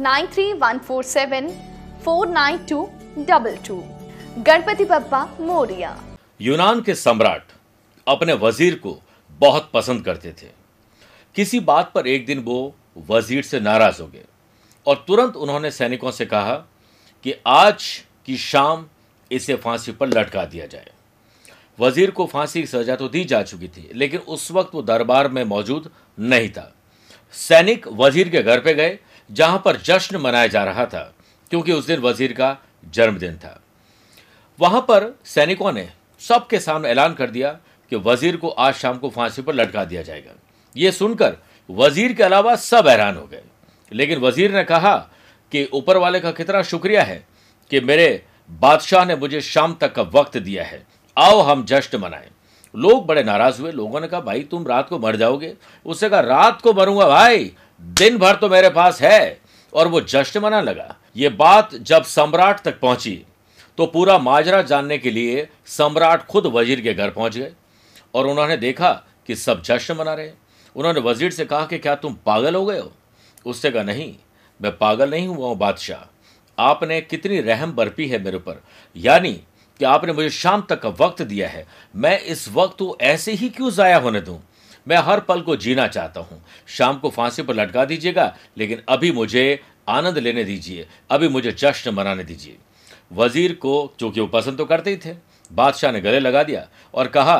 Nine three one four seven four nine two double two Ganpati Bappa Morya. यूनान के सम्राट अपने वज़ीर को बहुत पसंद करते थे। किसी बात पर एक दिन वो वज़ीर से नाराज़ हो गए और तुरंत उन्होंने सैनिकों से कहा कि आज की शाम इसे फांसी पर लटका दिया जाए। वज़ीर को फांसी की सजा तो दी जा चुकी थी, लेकिन उस वक्त वो दरबार में मौजूद नहीं था। सैनिक वज़ीर के घर पे गए जहाँ पर जश्न मनाया जा रहा था, क्योंकि उस दिन वज़ीर का जन्मदिन था। वहाँ पर सैनिकों ने सबके सामने ऐलान कर दिया कि वज़ीर को आज शाम को फांसी पर लटका दिया जाएगा। यह सुनकर वज़ीर के अलावा सब हैरान हो गए। लेकिन वज़ीर ने कहा कि ऊपर वाले का कितना शुक्रिया है कि मेरे बादशाह ने मुझे शाम तक का वक्त दिया है। आओ हम जश्न मनाएँ। लोग बड़े नाराज़ हुए। लोगों ने कहा, भाई, तुम रात को मर जाओगे। उससे कहा, रात को मरूँगा भाई। दिन भर तो मेरे पास है। और वो जश्न मना लगा। ये बात जब सम्राट तक पहुँची तो पूरा माजरा जानने के लिए सम्राट खुद वज़ीर के घर पहुँच गए। और उन्होंने देखा कि सब जश्न मना रहे उन्होंने वज़ीर से कहा कि क्या तुम पागल हो गए हो? उससे कहा, नहीं, मैं पागल नहीं हुआ हूँ बादशाह। आपने कितनी रहम बरपी है मेरे ऊपर। यानी कि आपने मुझे शाम तक का वक्त दिया है। मैं इस वक्त को ऐसे ही क्यों ज़ाया होने दूँ? मैं हर पल को जीना चाहता हूँ। शाम को फांसी पर लटका दीजिएगा, लेकिन अभी मुझे आनंद लेने दीजिए, अभी मुझे जश्न मनाने दीजिए। वज़ीर को, चूँकि वो पसंद तो करते ही थे, बादशाह ने गले लगा दिया और कहा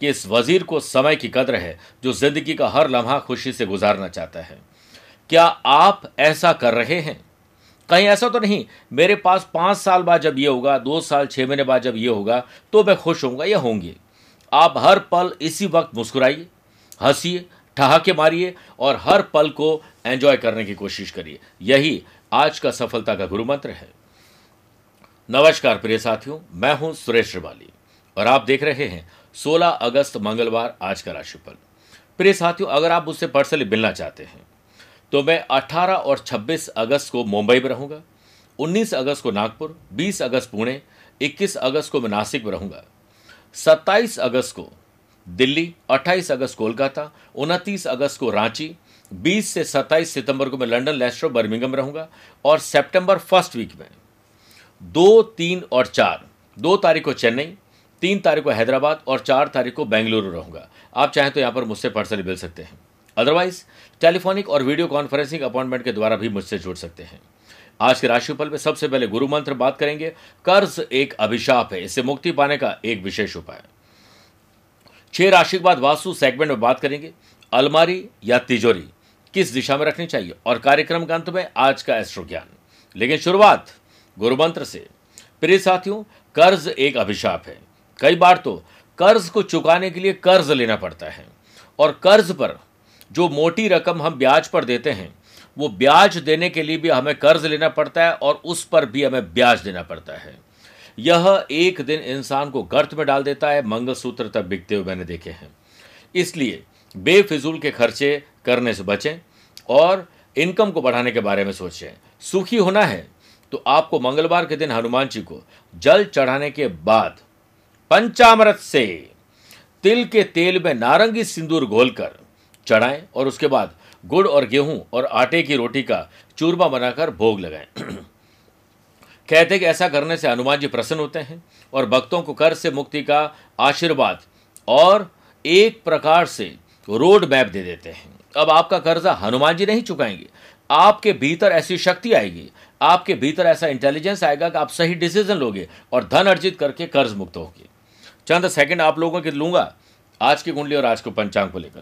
कि इस वज़ीर को समय की कदर है, जो ज़िंदगी का हर लम्हा खुशी से गुजारना चाहता है। क्या आप ऐसा कर रहे हैं? कहीं ऐसा तो नहीं, मेरे पास पाँच साल बाद जब ये होगा, दो साल, छह महीने बाद जब ये होगा तो मैं खुश होऊँगा, या होंगे। आप हर पल इसी वक्त मुस्कुराइए। हंसिए, ठहाके मारिए और हर पल को एंजॉय करने की कोशिश करिए। यही आज का सफलता का गुरु मंत्र है। नमस्कार प्रिय साथियों, मैं हूँ सुरेश श्रिवाली और आप देख रहे हैं 16 अगस्त मंगलवार आज का राशिफल। प्रिय साथियों, अगर आप मुझसे पर्सनली मिलना चाहते हैं तो मैं 18 और 26 अगस्त को मुंबई में रहूँगा 19 अगस्त को नागपुर 20 अगस्त पुणे 21 अगस्त को मैं नासिक में रहूँगा 27 अगस्त को दिल्ली 28 अगस्त कोलकाता 29 अगस्त को रांची 20 से 27 सितंबर को मैं लंदन, लेस्ट्रो बर्मिंगम रहूँगा और सितंबर फ़र्स्ट वीक में दो, तीन और चार, दो तारीख को चेन्नई, तीन तारीख को हैदराबाद और चार तारीख को बेंगलुरु रहूँगा। आप चाहें तो यहाँ पर मुझसे पर्सनली मिल सकते हैं। अदरवाइज़ टेलीफोनिक और वीडियो कॉन्फ्रेंसिंग अपॉइंटमेंट के द्वारा भी मुझसे जुड़ सकते हैं। आज के राशिफल में सबसे पहले गुरु मंत्र बात करेंगे। कर्ज एक अभिशाप है। इससे मुक्ति पाने का एक विशेष उपाय। छह राशि के बाद वास्तु सेगमेंट में बात करेंगे। अलमारी या तिजोरी, किस दिशा में रखनी चाहिए? और कार्यक्रम के अंत में आज का एस्ट्रो ज्ञान। लेकिन शुरुआत गुरु मंत्र से। प्रिय साथियों, कर्ज एक अभिशाप है। कई बार तो कर्ज को चुकाने के लिए कर्ज लेना पड़ता है। और कर्ज पर जो मोटी रकम हम ब्याज पर देते हैं, वो ब्याज देने के लिए भी हमें कर्ज लेना पड़ता है और उस पर भी हमें ब्याज देना पड़ता है। यह एक दिन इंसान को गर्त में डाल देता है, मंगलसूत्र तक बिकते हुए मैंने देखे हैं। इसलिए बेफिजूल के खर्चे करने से बचें और इनकम को बढ़ाने के बारे में सोचें। सुखी होना है तो आपको मंगलवार के दिन हनुमान जी को जल चढ़ाने के बाद पंचामृत से तिल के तेल में नारंगी सिंदूर घोलकर चढ़ाएँ और उसके बाद गुड़ और गेहूँ और आटे की रोटी का चूरमा बनाकर भोग लगाएँ। कहते कि ऐसा करने से हनुमान जी प्रसन्न होते हैं और भक्तों को कर से मुक्ति का आशीर्वाद और एक प्रकार से रोड मैप दे देते हैं। अब आपका कर्जा हनुमान जी नहीं चुकाएँगे। आपके भीतर ऐसी शक्ति आएगी। आपके भीतर ऐसा इंटेलिजेंस आएगा कि आप सही डिसीज़न लोगे और धन अर्जित करके कर्ज मुक्त होगे। चंद सेकंड आप लोगों के लूँगा। आज की कुंडली और आज को पंचांग को लेकर।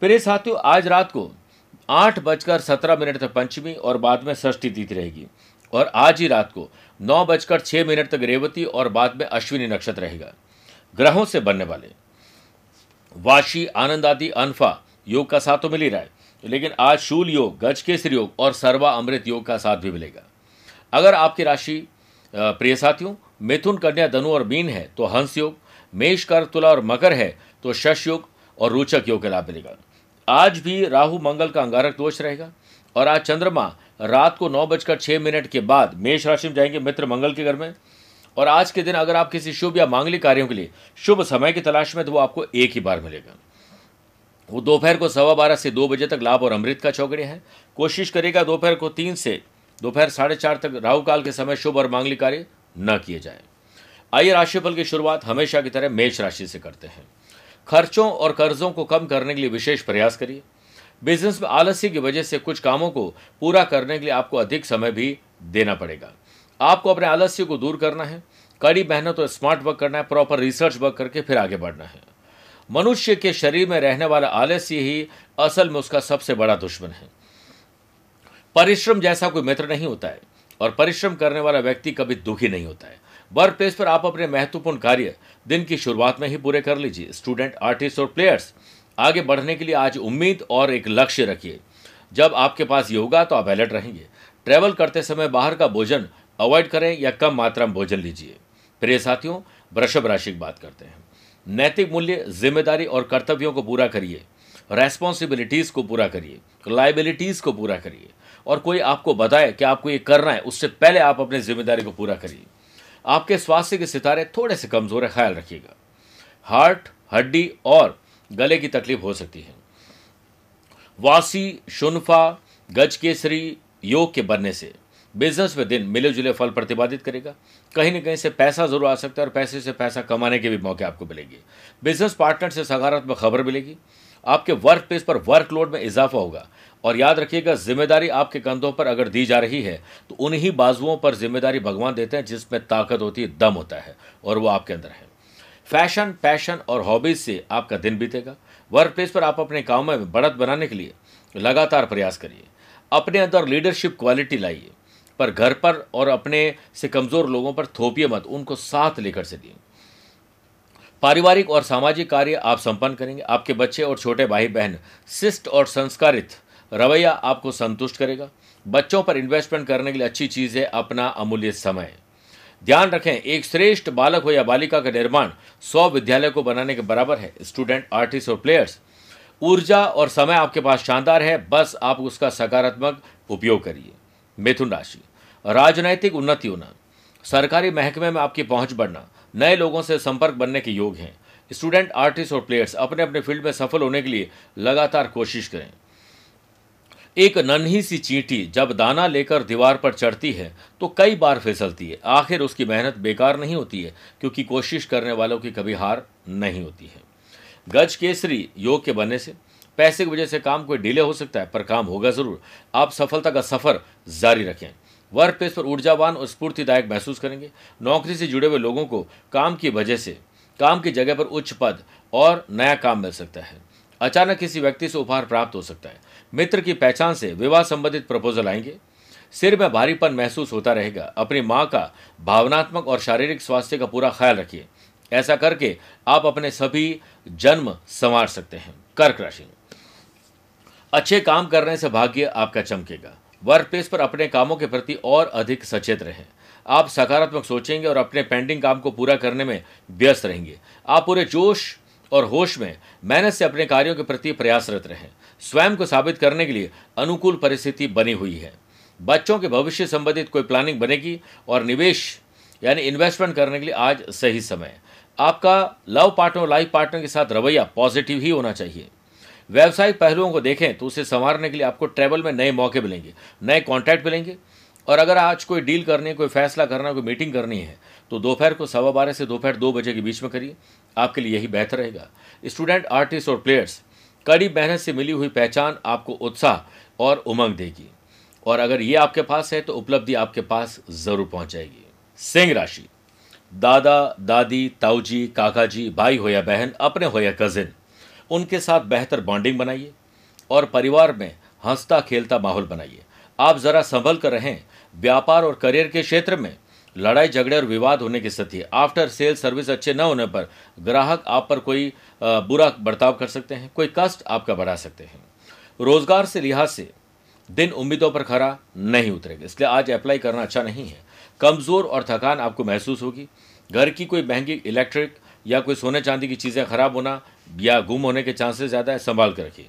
प्रिय साथियों, आज रात को आठ बजकर सत्रह मिनट तक पंचमी और बाद में षष्ठी तिथि रहेगी। और आज ही रात को नौ बजकर छह मिनट तक रेवती और बाद में अश्विनी नक्षत्र रहेगा। ग्रहों से बनने वाले वाशी, आनंद आदि, अनफा योग का साथ तो मिल ही रहा है, लेकिन आज शूल योग, गज केसरी योग और सर्वा अमृत योग का साथ भी मिलेगा। अगर आपकी राशि प्रिय साथियों, मिथुन, कन्या, धनु और मीन है तो हंस योग, मेष कर तुला और मकर है तो शश योग और रोचक योग का लाभ मिलेगा। आज भी राहु, मंगल का अंगारक दोष रहेगा। और आज चंद्रमा रात को नौ बजकर छह मिनट के बाद मेष राशि में जाएँगे मित्र मंगल के घर में। और आज के दिन अगर आप किसी शुभ या मांगलिक कार्यों के लिए शुभ समय की तलाश में तो वो आपको एक ही बार मिलेगा। वो दोपहर को सवा बारह से दो बजे तक लाभ और अमृत का चौकड़िया है। कोशिश करेगा दोपहर को तीन से दोपहर साढ़े चार तक राहु काल के समय शुभ और मांगलिक कार्य न किए जाए। आइए राशिफल की शुरुआत हमेशा की तरह मेष राशि से करते हैं। खर्चों और कर्जों को कम करने के लिए विशेष प्रयास करिए। बिज़नेस में आलस्य की वजह से कुछ कामों को पूरा करने के लिए आपको अधिक समय भी देना पड़ेगा। आपको अपने आलस्य को दूर करना है, कड़ी मेहनत और स्मार्ट वर्क करना है प्रॉपर रिसर्च वर्क करके फिर आगे बढ़ना है। मनुष्य के शरीर में रहने वाला आलस्य ही असल में उसका सबसे बड़ा दुश्मन है। परिश्रम जैसा कोई मित्र नहीं होता है और परिश्रम करने वाला व्यक्ति कभी दुखी नहीं होता है। वर्क प्लेस पर आप अपने महत्वपूर्ण कार्य दिन की शुरुआत में ही पूरे कर लीजिए। स्टूडेंट आर्टिस्ट और प्लेयर्स आगे बढ़ने के लिए आज उम्मीद और एक लक्ष्य रखिए। जब आपके पास ये होगा तो आप अलर्ट रहेंगे। ट्रैवल करते समय बाहर का भोजन अवॉइड करें या कम मात्रा में भोजन लीजिए। प्रिय साथियों, वृषभ राशि की बात करते हैं। नैतिक मूल्य, ज़िम्मेदारी और कर्तव्यों को पूरा करिए। रेस्पॉन्सिबिलिटीज को पूरा करिए। लाइबिलिटीज को पूरा करिए। और कोई आपको बताए कि आपको ये करना है, उससे पहले आप अपनी ज़िम्मेदारी को पूरा करिए। आपके स्वास्थ्य के सितारे थोड़े से कमज़ोर है, ख्याल रखिएगा। हार्ट हड्डी और गले की तकलीफ़ हो सकती है। वासी, शुनफा गज केसरी योग के बनने से बिज़नेस में दिन मिले जुले फल प्रतिपादित करेगा। कहीं ना कहीं से पैसा ज़रूर आ सकता है और पैसे से पैसा कमाने के भी मौके आपको मिलेंगे। बिज़नेस पार्टनर से सकारात्मक खबर मिलेगी। आपके वर्क प्लेस पर वर्कलोड में इजाफा होगा। और याद रखिएगा, ज़िम्मेदारी आपके कंधों पर अगर दी जा रही है तो उन्हीं बाजुओं पर ज़िम्मेदारी भगवान देते हैं जिसमें ताकत होती है, दम होता है और वो आपके अंदर है। फ़ैशन, पैशन और हॉबीज से आपका दिन बीतेगा। वर्क प्लेस पर आप अपने काम में बढ़त बनाने के लिए लगातार प्रयास करिए। अपने अंदर लीडरशिप क्वालिटी लाइए, पर घर पर और अपने से कमज़ोर लोगों पर थोपिए मत, उनको साथ लेकर से चलिए पारिवारिक और सामाजिक कार्य आप संपन्न करेंगे। आपके बच्चे और छोटे भाई बहन शिष्ट और संस्कारित रवैया आपको संतुष्ट करेगा। बच्चों पर इन्वेस्टमेंट करने के लिए अच्छी चीज़ है अपना अमूल्य समय। ध्यान रखें, एक श्रेष्ठ बालक हो या बालिका का निर्माण सौ विद्यालय को बनाने के बराबर है। स्टूडेंट आर्टिस्ट और प्लेयर्स ऊर्जा और समय आपके पास शानदार है, बस आप उसका सकारात्मक उपयोग करिए। मिथुन राशि, राजनैतिक उन्नति होना, सरकारी महकमे में आपकी पहुँच बढ़ना, नए लोगों से संपर्क बनने के योग हैं। स्टूडेंट आर्टिस्ट और प्लेयर्स अपने अपने फ़ील्ड में सफल होने के लिए लगातार कोशिश करें। एक नन्ही सी चींटी जब दाना लेकर दीवार पर चढ़ती है तो कई बार फिसलती है। आखिर उसकी मेहनत बेकार नहीं होती है, क्योंकि कोशिश करने वालों की कभी हार नहीं होती है। गज केसरी योग के बनने से पैसे की वजह से काम कोई डिले हो सकता है, पर काम होगा ज़रूर। आप सफलता का सफ़र जारी रखें। वर्क प्लेस पर ऊर्जावान और स्फूर्तिदायक महसूस करेंगे। नौकरी से जुड़े हुए लोगों को काम की वजह से काम की जगह पर उच्च पद और नया काम मिल सकता है। अचानक किसी व्यक्ति से उपहार प्राप्त हो सकता है। मित्र की पहचान से विवाह संबंधित प्रपोजल आएँगे। सिर में भारीपन महसूस होता रहेगा। अपनी माँ का भावनात्मक और शारीरिक स्वास्थ्य का पूरा ख्याल रखिए। ऐसा करके आप अपने सभी जन्म संवार सकते हैं। कर्क राशि। अच्छे काम करने से भाग्य आपका चमकेगा। वर्क प्लेस पर अपने कामों के प्रति और अधिक सचेत रहें। आप सकारात्मक सोचेंगे और अपने पेंडिंग काम को पूरा करने में व्यस्त रहेंगे। आप पूरे जोश और होश में मेहनत से अपने कार्यों के प्रति प्रयासरत रहें। स्वयं को साबित करने के लिए अनुकूल परिस्थिति बनी हुई है। बच्चों के भविष्य संबंधित कोई प्लानिंग बनेगी और निवेश, यानी इन्वेस्टमेंट करने के लिए आज सही समय। आपका लव पार्टनर लाइफ पार्टनर के साथ रवैया पॉजिटिव ही होना चाहिए। व्यावसायिक पहलुओं को देखें तो उसे संवारने के लिए आपको ट्रैवल में नए मौके मिलेंगे, नए कॉन्टैक्ट मिलेंगे। और अगर आज कोई डील करनी है, कोई फैसला करना कोई मीटिंग करनी है तो दोपहर को सवा बारह से दोपहर दो बजे के बीच में करिए। आपके लिए यही बेहतर रहेगा। स्टूडेंट, आर्टिस्ट और प्लेयर्स, कड़ी मेहनत से मिली हुई पहचान आपको उत्साह और उमंग देगी। और अगर ये आपके पास है तो उपलब्धि आपके पास ज़रूर पहुँच जाएगी सिंह राशि। दादा, दादी, ताऊजी काका जी भाई हो या बहन, अपने हो या कजिन, उनके साथ बेहतर बॉन्डिंग बनाइए और परिवार में हंसता खेलता माहौल बनाइए। आप जरा संभल कर रहें व्यापार और करियर के क्षेत्र में लड़ाई, झगड़े और विवाद होने की स्थिति। आफ्टर सेल सर्विस अच्छे न होने पर ग्राहक आप पर कोई बुरा बर्ताव कर सकते हैं, कोई कष्ट आपका बढ़ा सकते हैं। रोज़गार से लिहाज से दिन उम्मीदों पर खरा नहीं उतरेगा, इसलिए आज अप्लाई करना अच्छा नहीं है। कमज़ोर और थकान आपको महसूस होगी। घर की कोई महँगी इलेक्ट्रिक या कोई सोने चांदी की चीज़ें खराब होना या गुम होने के चांसेस ज़्यादा है, संभाल कर रखिए।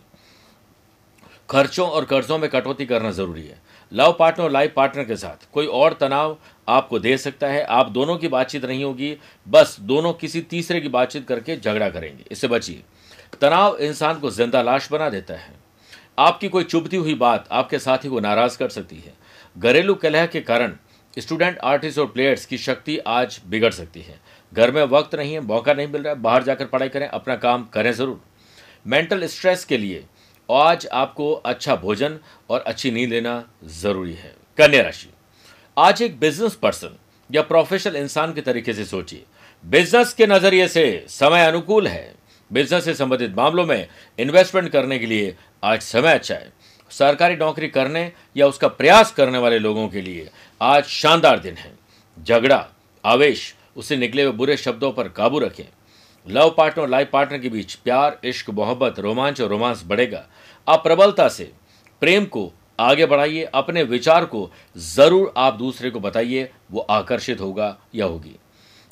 खर्चों और कर्जों में कटौती करना ज़रूरी है। लव पार्टनर और लाइफ पार्टनर के साथ। कोई और तनाव आपको दे सकता है। आप दोनों की बातचीत नहीं होगी। बस दोनों किसी तीसरे की बातचीत करके झगड़ा करेंगे। इससे बचिए। तनाव इंसान को ज़िंदा लाश बना देता है। आपकी कोई चुभती हुई बात आपके साथी को नाराज़ कर सकती है। घरेलू कलह के कारण स्टूडेंट आर्टिस्ट और प्लेयर्स की शक्ति आज बिगड़ सकती है। घर में वक्त नहीं है, मौका नहीं मिल रहा है, बाहर जाकर पढ़ाई करें, अपना काम करें ज़रूर। मेंटल स्ट्रेस के लिए आज आपको अच्छा भोजन और अच्छी नींद लेना ज़रूरी है। कन्या राशि। आज एक बिज़नेस पर्सन या प्रोफेशनल इंसान के तरीके से सोचिए। बिज़नेस के नज़रिए से समय अनुकूल है। बिज़नेस से संबंधित मामलों में इन्वेस्टमेंट करने के लिए आज समय अच्छा है। सरकारी नौकरी करने या उसका प्रयास करने वाले लोगों के लिए आज शानदार दिन है। झगड़ा, आवेश उसे निकले हुए बुरे शब्दों पर काबू रखें। लव पार्टनर और लाइफ पार्टनर के बीच प्यार, इश्क, मोहब्बत, रोमांच और रोमांस बढ़ेगा। आप प्रबलता से प्रेम को आगे बढ़ाइए, अपने विचार को ज़रूर आप दूसरे को बताइए, वो आकर्षित होगा या होगी।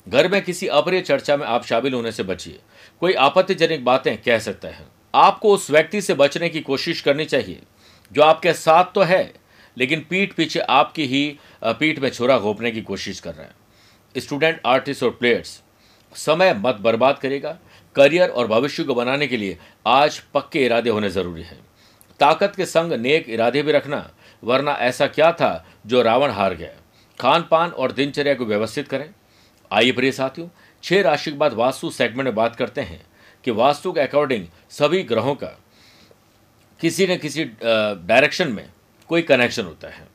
घर में किसी अप्रिय चर्चा में आप शामिल होने से बचिए। कोई आपत्तिजनक बातें कह सकता है। आपको उस व्यक्ति से बचने की कोशिश करनी चाहिए, जो आपके साथ तो है, लेकिन पीठ पीछे आपकी ही पीठ में छुरा घोपने की कोशिश कर रहे हैं। स्टूडेंट, आर्टिस्ट और प्लेयर्स समय मत बर्बाद करेगा करियर और भविष्य को बनाने के लिए आज पक्के इरादे होने ज़रूरी हैं। ताकत के संग नेक इरादे भी रखना, वरना ऐसा क्या था जो रावण हार गया। खान पान और दिनचर्या को व्यवस्थित करें। आइए प्रिय साथियों, छह राशि के बाद वास्तु सेगमेंट में बात करते हैं कि वास्तु के अकॉर्डिंग सभी ग्रहों का किसी न किसी डायरेक्शन में कोई कनेक्शन होता है।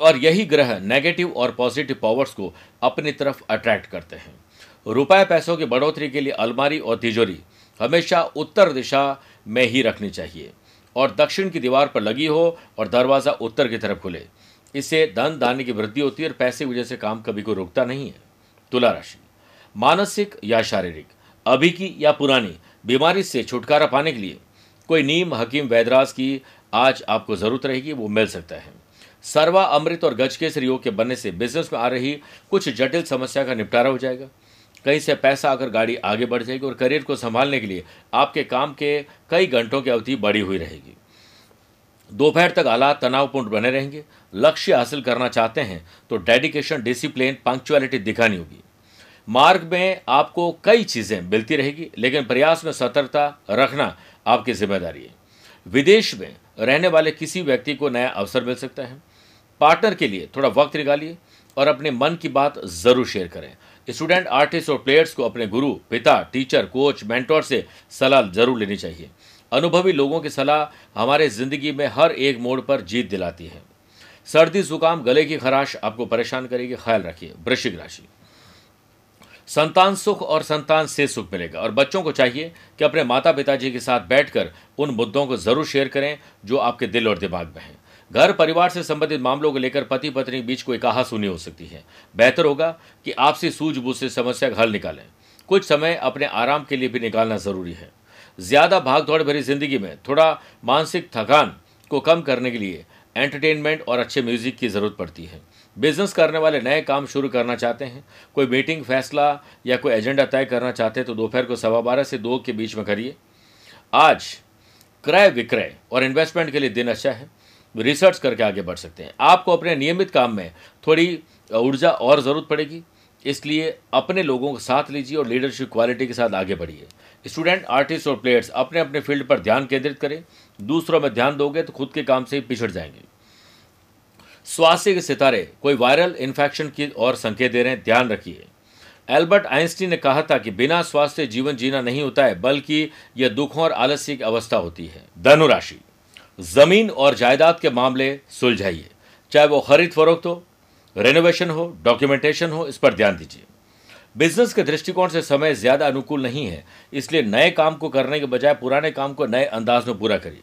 और यही ग्रह नेगेटिव और पॉजिटिव पावर्स को अपनी तरफ़ अट्रैक्ट करते हैं। रुपए पैसों की बढ़ोतरी के लिए अलमारी और तिजोरी हमेशा उत्तर दिशा में ही रखनी चाहिए। और दक्षिण की दीवार पर लगी हो और दरवाज़ा उत्तर की तरफ़ खुले। इससे धन धान्य की वृद्धि होती है और पैसे की वजह से काम कभी को रुकता नहीं है। तुला राशि। मानसिक या शारीरिक? अभी की या पुरानी? बीमारी से छुटकारा पाने के लिए कोई नीम, हकीम, वैदराज की आज आपको ज़रूरत रहेगी, वो मिल सकता है। सर्वा, अमृत और गजकेसर योग के बनने से बिज़नेस में आ रही कुछ जटिल समस्या का निपटारा हो जाएगा। कहीं से पैसा आकर गाड़ी आगे बढ़ जाएगी और करियर को संभालने के लिए आपके काम के कई घंटों की अवधि बढ़ी हुई रहेगी। दोपहर तक हालात तनावपूर्ण बने रहेंगे। लक्ष्य हासिल करना चाहते हैं तो डेडिकेशन, डिसिप्लिन, पंक्चुअलिटी दिखानी होगी। मार्ग में आपको कई चीज़ें मिलती रहेगी, लेकिन प्रयास में सतर्कता रखना आपकी ज़िम्मेदारी है। विदेश में रहने वाले किसी व्यक्ति को नया अवसर मिल सकता है। पार्टनर के लिए थोड़ा वक्त निकालिए और अपने मन की बात ज़रूर शेयर करें। स्टूडेंट आर्टिस्ट और प्लेयर्स को अपने गुरु, पिता टीचर कोच मेंटोर से सलाह ज़रूर लेनी चाहिए। अनुभवी लोगों की सलाह हमारे ज़िंदगी में हर एक मोड़ पर जीत दिलाती है। सर्दी, जुकाम, गले की खराश आपको परेशान करेगी, ख्याल रखिए। वृश्चिक राशि। संतान सुख और संतान से सुख मिलेगा और बच्चों को चाहिए कि अपने माता पिताजी के साथ बैठकर उन मुद्दों को ज़रूर शेयर करें जो आपके दिल और दिमाग में हैं। घर परिवार से संबंधित मामलों को लेकर पति पत्नी के बीच कोई कहा सुनी हो सकती है। बेहतर होगा कि आपसी सूझबूझ से समस्या का हल निकालें। कुछ समय अपने आराम के लिए भी निकालना ज़रूरी है। ज़्यादा भाग दौड़ भरी ज़िंदगी में थोड़ा मानसिक थकान को कम करने के लिए एंटरटेनमेंट और अच्छे म्यूज़िक की ज़रूरत पड़ती है। बिज़नेस करने वाले नए काम शुरू करना चाहते हैं। कोई मीटिंग, फैसला या कोई एजेंडा तय करना चाहते हैं तो दोपहर को सवा बारह से दो के बीच में करिए। आज क्रय विक्रय और इन्वेस्टमेंट के लिए दिन अच्छा है। रिसर्च करके आगे बढ़ सकते हैं। आपको अपने नियमित काम में थोड़ी ऊर्जा और ज़रूरत पड़ेगी। इसलिए अपने लोगों को साथ लीजिए और लीडरशिप क्वालिटी के साथ आगे बढ़िए। स्टूडेंट आर्टिस्ट और प्लेयर्स अपने अपने फ़ील्ड पर ध्यान केंद्रित करें। दूसरों में ध्यान दोगे तो खुद के काम से ही पिछड़ जाएँगे। स्वास्थ्य के सितारे, कोई वायरल इन्फेक्शन की और संकेत दे रहे हैं, ध्यान रखिए। एल्बर्ट आइंस्टीन ने कहा था कि बिना स्वास्थ्य जीवन जीना नहीं होता है, बल्कि यह दुखों और आलस्य की अवस्था होती है। धनुराशि। ज़मीन और जायदाद के मामले सुलझाइए। चाहे वो खरीद फरोख्त हो रेनोवेशन हो डॉक्यूमेंटेशन हो, इस पर ध्यान दीजिए। बिज़नेस के दृष्टिकोण से समय ज़्यादा अनुकूल नहीं है, इसलिए नए काम को करने के बजाय पुराने काम को नए अंदाज में पूरा करिए।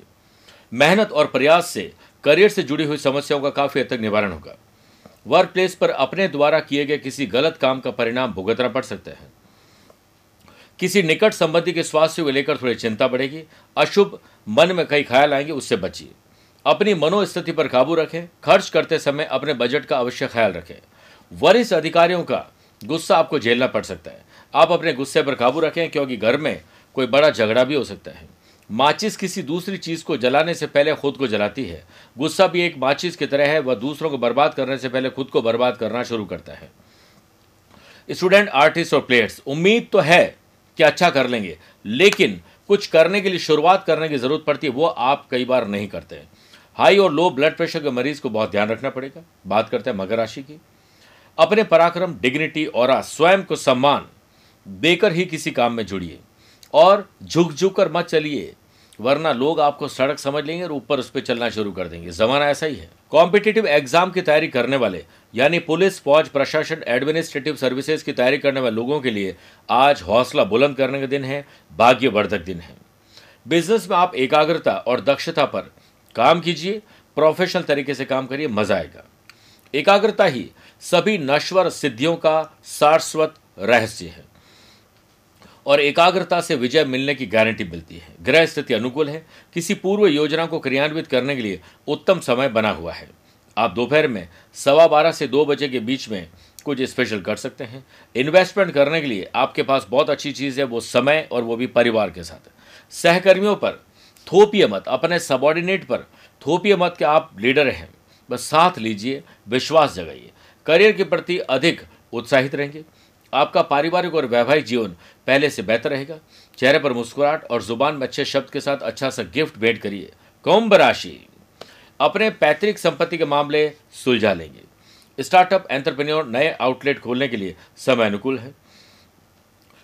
मेहनत और प्रयास से करियर से जुड़ी हुई समस्याओं का काफ़ी हद तक निवारण होगा। वर्क प्लेस पर अपने द्वारा किए गए किसी गलत काम का परिणाम भुगतना पड़ सकता है। किसी निकट संबंधी के स्वास्थ्य को लेकर थोड़ी चिंता बढ़ेगी। अशुभ मन में कई ख्याल आएँगे, उससे बचिए। अपनी मनोस्थिति पर काबू रखें, खर्च करते समय अपने बजट का अवश्य ख्याल रखें। वरिष्ठ अधिकारियों का गुस्सा आपको झेलना पड़ सकता है। आप अपने गुस्से पर काबू रखें, क्योंकि घर में कोई बड़ा झगड़ा भी हो सकता है। माचिस किसी दूसरी चीज़ को जलाने से पहले खुद को जलाती है। गुस्सा भी एक माचिस की तरह है, वह दूसरों को बर्बाद करने से पहले खुद को बर्बाद करना शुरू करता है। स्टूडेंट, आर्टिस्ट और प्लेयर्स, उम्मीद तो है कि अच्छा कर लेंगे। लेकिन कुछ करने के लिए, शुरुआत करने की ज़रूरत पड़ती है, वो आप कई बार नहीं करते हैं। हाई और लो ब्लड प्रेशर के मरीज़ को बहुत ध्यान रखना पड़ेगा। बात करते हैं मकर राशि की। अपने पराक्रम, डिग्निटी, और स्वयं को सम्मान देकर ही किसी काम में जुड़िए। और झुक झुक कर मत चलिए। वरना लोग आपको सड़क समझ लेंगे और ऊपर उस पर चलना शुरू कर देंगे। जमाना ऐसा ही है। कॉम्पिटेटिव एग्ज़ाम की तैयारी करने वाले, यानी पुलिस, फौज, प्रशासन एडमिनिस्ट्रेटिव सर्विसेज़ की तैयारी करने वाले लोगों के लिए आज हौसला बुलंद करने का दिन है, भाग्यवर्धक दिन है। बिज़नेस में आप एकाग्रता और दक्षता पर काम कीजिए प्रोफेशनल तरीके से काम करिए, मज़ा आएगा। एकाग्रता ही सभी नश्वर सिद्धियों का शाश्वत रहस्य है। और एकाग्रता से विजय मिलने की गारंटी मिलती है। ग्रह स्थिति अनुकूल है। किसी पूर्व योजना को क्रियान्वित करने के लिए उत्तम समय बना हुआ है। आप दोपहर में सवा बारह से दो बजे के बीच में कुछ स्पेशल कर सकते हैं। इन्वेस्टमेंट करने के लिए आपके पास बहुत अच्छी चीज़ है, वो समय और वो भी परिवार के साथ। सहकर्मियों पर थोपिए मत, अपने सबॉर्डिनेट पर थोपिए मत के आप लीडर हैं। बस साथ लीजिए, विश्वास जगाइए। करियर के प्रति अधिक उत्साहित रहेंगे। आपका पारिवारिक और वैवाहिक जीवन पहले से बेहतर रहेगा। चेहरे पर मुस्कुराहट और ज़ुबान में अच्छे शब्द के साथ अच्छा सा गिफ्ट भेंट करिए। कुंभ राशि। अपने पैतृक संपत्ति के मामले सुलझा लेंगे। स्टार्टअप, एंटरप्रेन्योर, नए आउटलेट खोलने के लिए समय अनुकूल है।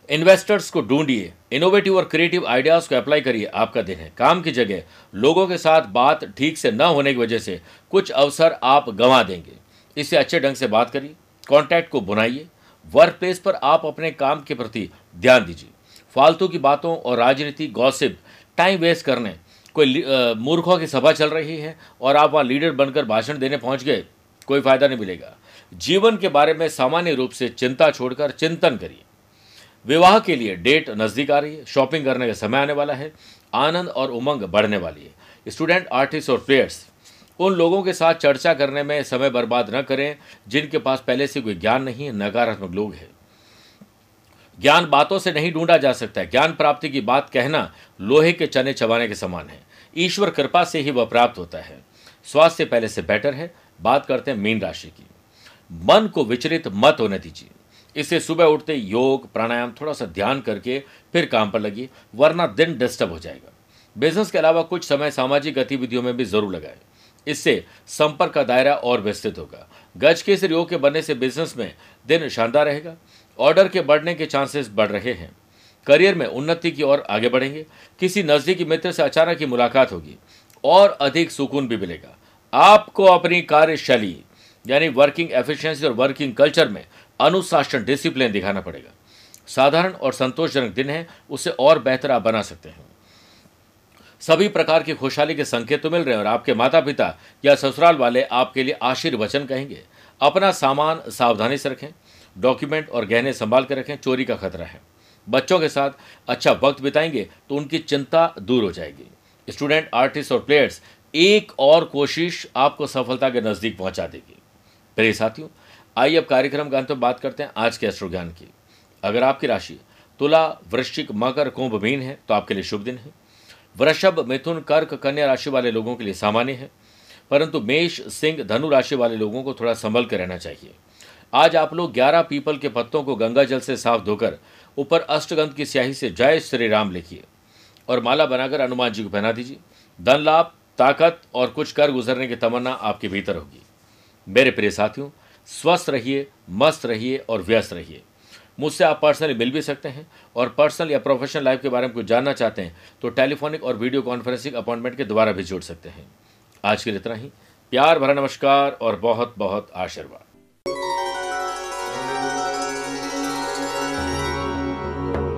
इन्वेस्टर्स को ढूंढिए। इनोवेटिव और क्रिएटिव आइडियाज़ को अप्लाई करिए। आपका दिन है। काम की जगह। लोगों के साथ बात ठीक से न होने की वजह से कुछ अवसर आप गंवा देंगे। इससे अच्छे ढंग से बात करिए। कॉन्टैक्ट को बुनाइए। वर्क प्लेस पर आप अपने काम के प्रति ध्यान दीजिए। फालतू की बातों और राजनीति गॉसिप टाइम वेस्ट करने, कोई मूर्खों की सभा चल रही है और आप वहाँ लीडर बनकर भाषण देने पहुँच गए, कोई फ़ायदा नहीं मिलेगा। जीवन के बारे में सामान्य रूप से चिंता छोड़कर चिंतन करिए। विवाह के लिए डेट नज़दीक आ रही है शॉपिंग करने का समय आने वाला है, आनंद और उमंग बढ़ने वाली है। स्टूडेंट आर्टिस्ट और प्लेयर्स उन लोगों के साथ चर्चा करने में समय बर्बाद न करें, जिनके पास पहले से कोई ज्ञान नहीं है, नकारात्मक लोग हैं। ज्ञान बातों से नहीं ढूंढा जा सकता है। ज्ञान प्राप्ति की बात कहना लोहे के चने चबाने के समान है। ईश्वर कृपा से ही वह प्राप्त होता है। स्वास्थ्य पहले से बेटर है। बात करते हैं मीन राशि की। मन को विचलित मत होने दीजिए। इससे सुबह उठते योग, प्राणायाम थोड़ा सा ध्यान करके फिर काम पर लगी वरना दिन डिस्टर्ब हो जाएगा। बिज़नेस के अलावा कुछ समय सामाजिक गतिविधियों में भी ज़रूर लगाए। इससे संपर्क का दायरा और विस्तृत होगा। गज के सिर योग के बनने से बिज़नेस में दिन शानदार रहेगा। ऑर्डर के बढ़ने के चांसेस बढ़ रहे हैं। करियर में उन्नति की ओर आगे बढ़ेंगे। किसी नजदीकी मित्र से अचानक ही मुलाकात होगी। और अधिक सुकून भी मिलेगा। आपको अपनी कार्यशैली, यानी वर्किंग एफिशिएंसी और वर्किंग कल्चर में अनुशासन डिसिप्लिन दिखाना पड़ेगा। साधारण और संतोषजनक दिन है। उसे और बेहतर आप बना सकते हैं। सभी प्रकार की खुशहाली के संकेत तो मिल रहे हैं और आपके माता पिता या ससुराल वाले आपके लिए आशीर्वचन कहेंगे। अपना सामान सावधानी से रखें, डॉक्यूमेंट और गहने संभाल कर रखें, चोरी का खतरा है। बच्चों के साथ अच्छा वक्त बिताएँगे तो उनकी चिंता दूर हो जाएगी। स्टूडेंट, आर्टिस्ट और प्लेयर्स, एक और कोशिश आपको सफलता के नज़दीक पहुँचा देगी। प्रिय साथियों, आइए अब कार्यक्रम का अंत में बात करते हैं आज के अश्रु ज्ञान की। अगर आपकी राशि तुला, वृश्चिक, मकर, कुंभ, मीन है तो आपके लिए शुभ दिन है। वृषभ, मिथुन, कर्क, कन्या राशि वाले लोगों के लिए सामान्य है, परंतु मेष, सिंह, धनु राशि वाले लोगों को थोड़ा संभल कर रहना चाहिए। आज आप लोग ग्यारह पीपल के पत्तों को गंगा जल से साफ़ धोकर ऊपर अष्टगंध की स्याही से जय श्री राम लिखिए और माला बनाकर हनुमान जी को पहना दीजिए। धन लाभ, ताकत और कुछ कर गुजरने की तमन्ना आपके भीतर होगी। मेरे प्रिय साथियों, स्वस्थ रहिए, मस्त रहिए और व्यस्त रहिए। मुझसे आप पर्सनली मिल भी सकते हैं और पर्सनल या प्रोफेशनल लाइफ के बारे में कुछ जानना चाहते हैं तो टेलीफोनिक और वीडियो कॉन्फ्रेंसिंग अपॉइंटमेंट के द्वारा भी जुड़ सकते हैं। आज के लिए इतना ही। प्यार भरा नमस्कार और बहुत बहुत आशीर्वाद।